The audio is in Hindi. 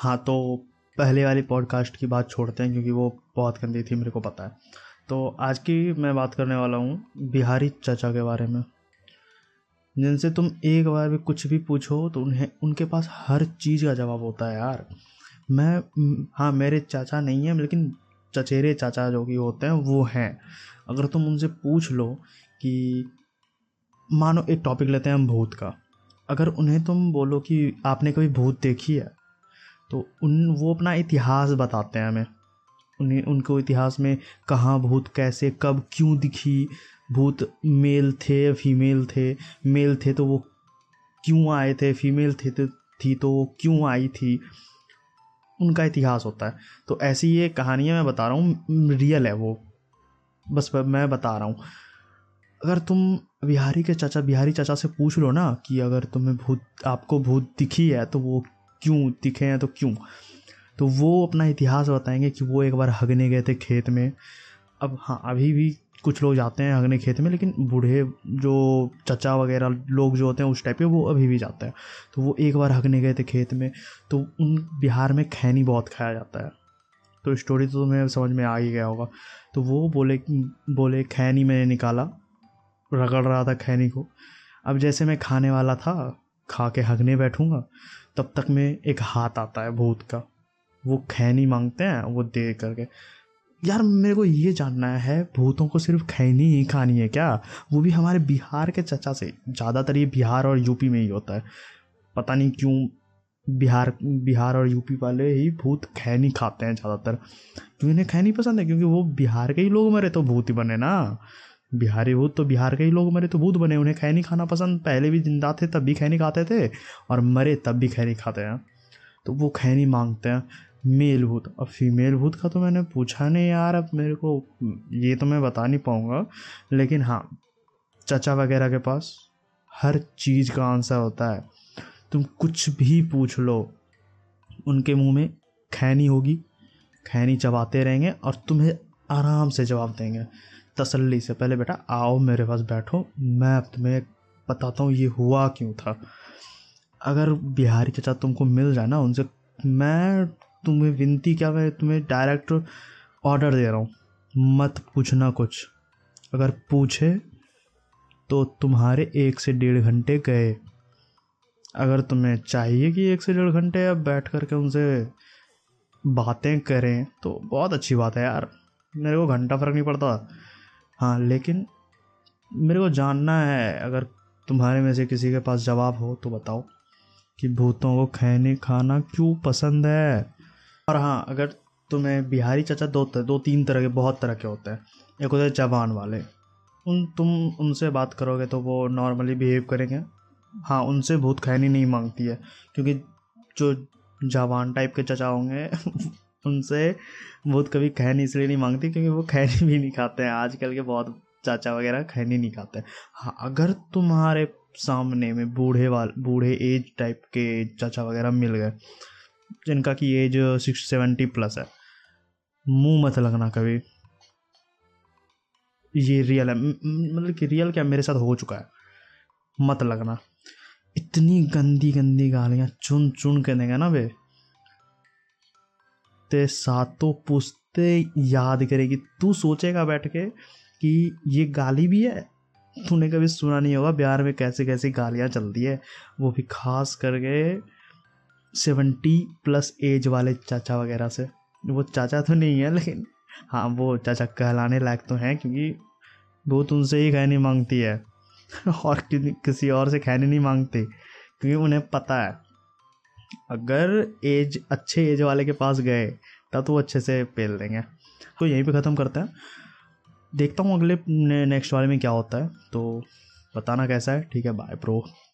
हाँ तो पहले वाली पॉडकास्ट की बात छोड़ते हैं, क्योंकि वो बहुत गंदी थी, मेरे को पता है। तो आज की मैं बात करने वाला हूँ बिहारी चाचा के बारे में। जिनसे तुम एक बार भी कुछ भी पूछो तो उन्हें, उनके पास हर चीज़ का जवाब होता है यार। मैं हाँ मेरे चाचा नहीं हैं, लेकिन चचेरे चाचा जो कि होते हैं, वो हैं। अगर तुम उनसे पूछ लो कि, मानो एक टॉपिक लेते हैं हम भूत का। अगर उन्हें तुम बोलो कि आपने कभी भूत देखी है तो उन, वो अपना इतिहास बताते हैं हमें। उन्हें, उनको इतिहास में कहाँ भूत, कैसे, कब, क्यों दिखी, भूत मेल थे, फीमेल थे, मेल थे तो वो क्यों आए थे, फीमेल थे तो थी तो वो क्यों आई थी। उनका इतिहास होता है। तो ऐसी ये कहानियाँ मैं बता रहा हूँ, रियल है वो। बस मैं बता रहा हूँ। अगर तुम बिहारी के चाचा, बिहारी चाचा से पूछ लो ना कि अगर तुम्हें भूत, आपको भूत दिखी है तो वो क्यों दिखे हैं तो क्यों? तो वो अपना इतिहास बताएँगे कि वो एक बार हगने गए थे खेत में। अब हाँ अभी भी कुछ लोग जाते हैं हगने खेत में, लेकिन बूढ़े जो चचा वगैरह लोग जो होते हैं उस टाइप के, वो अभी भी जाते हैं। तो वो एक बार हगने गए थे खेत में तो उन बिहार में खैनी बहुत खाया जाता है। तो स्टोरी तो तुम्हें समझ में आ ही गया होगा। तो वो बोले बोले, खैनी मैंने निकाला, रगड़ रहा था खैनी को। अब जैसे मैं खाने वाला था, खा के हगने बैठूँगा तब तक में एक हाथ आता है भूत का। वो खैनी मांगते हैं, वो दे करके। यार, मेरे को ये जानना है, भूतों को सिर्फ़ खैनी ही खानी है क्या? वो भी हमारे बिहार के चचा से। ज़्यादातर ये बिहार और यूपी में ही होता है। पता नहीं क्यों बिहार बिहार और यूपी वाले ही भूत खैनी खाते हैं ज़्यादातर। क्यों इन्हें खैनी पसंद है? क्योंकि वो बिहार के ही लोग मरे तो भूत ही बने ना। बिहारी भूत तो बिहार के ही लोग मरे तो भूत बने, उन्हें खैनी खाना पसंद। पहले भी ज़िंदा थे, तब भी खैनी खाते थे, और मरे, तब भी खैनी खाते हैं। तो वो खैनी मांगते हैं, मेल भूत। अब फीमेल भूत का तो मैंने पूछा नहीं यार, अब मेरे को, ये तो मैं बता नहीं पाऊँगा। लेकिन हाँ चचा वगैरह के पास हर चीज़ का आंसर होता है। तुम कुछ भी पूछ लो, उनके मुँह में खैनी होगी। खैनी चबाते रहेंगे और तुम्हें आराम से जवाब देंगे। तसल्ली से, पहले बेटा आओ मेरे पास बैठो, मैं अब तुम्हें बताता हूँ ये हुआ क्यों था। अगर बिहारी चचा तुमको मिल जाए ना उनसे, मैं तुम्हें विनती क्या, मैं तुम्हें डायरेक्ट ऑर्डर दे रहा हूँ। मत पूछना कुछ। अगर पूछे तो तुम्हारे एक से डेढ़ घंटे गए। अगर तुम्हें चाहिए कि एक से डेढ़ घंटे अब बैठ करके उनसे बातें करें तो बहुत अच्छी बात है यार। मेरे को घंटा फ़र्क नहीं पड़ता। हाँ लेकिन मेरे को जानना है, अगर तुम्हारे में से किसी के पास जवाब हो तो बताओ कि भूतों को खैनी खाना क्यों पसंद है। और हाँ अगर तुम्हें बिहारी चाचा दो दो तीन तरह के, बहुत तरह के होते हैं। एक होते हैं जवान वाले। उन, तुम उनसे बात करोगे तो वो नॉर्मली बिहेव करेंगे। हाँ उनसे भूत खैनी नहीं मांगती है, क्योंकि जो जवान टाइप के चचा होंगे उनसे भूत कभी खैनी इसलिए नहीं मांगती क्योंकि वो खैनी भी नहीं खाते हैं। आजकल के बहुत चाचा वगैरह खैनी नहीं खाते। हाँ अगर तुम्हारे सामने में बूढ़े वाल, बूढ़े एज टाइप के चाचा वगैरह मिल गए, जिनका की एज सिक्स सेवेंटी प्लस है, मुँह मत लगना कभी। ये रियल है। मतलब कि रियल क्या मेरे साथ हो चुका है? मत लगना। इतनी गंदी गंदी गालियाँ चुन चुन के देंगे ना वे। ते सातों पुश्ते याद करेगी। तू सोचेगा बैठ के कि ये गाली भी है? तूने कभी सुना नहीं होगा बिहार में कैसे कैसी गालियाँ चलती है। वो भी खास करके सेवेंटी प्लस एज वाले चाचा वगैरह से। वो चाचा तो नहीं है, लेकिन हाँ वो चाचा कहलाने लायक तो हैं क्योंकि वो तुमसे ही कहनी मांगती है। और किसी और से खैनी नहीं मांगते, क्योंकि उन्हें पता है। अगर एज, अच्छे एज वाले के पास गए, तब तो वो अच्छे से पेल देंगे। तो यहीं पे ख़त्म करते हैं। देखता हूँ अगले नेक्स्ट वाले में क्या होता है। तो बताना कैसा है। ठीक है बाय प्रो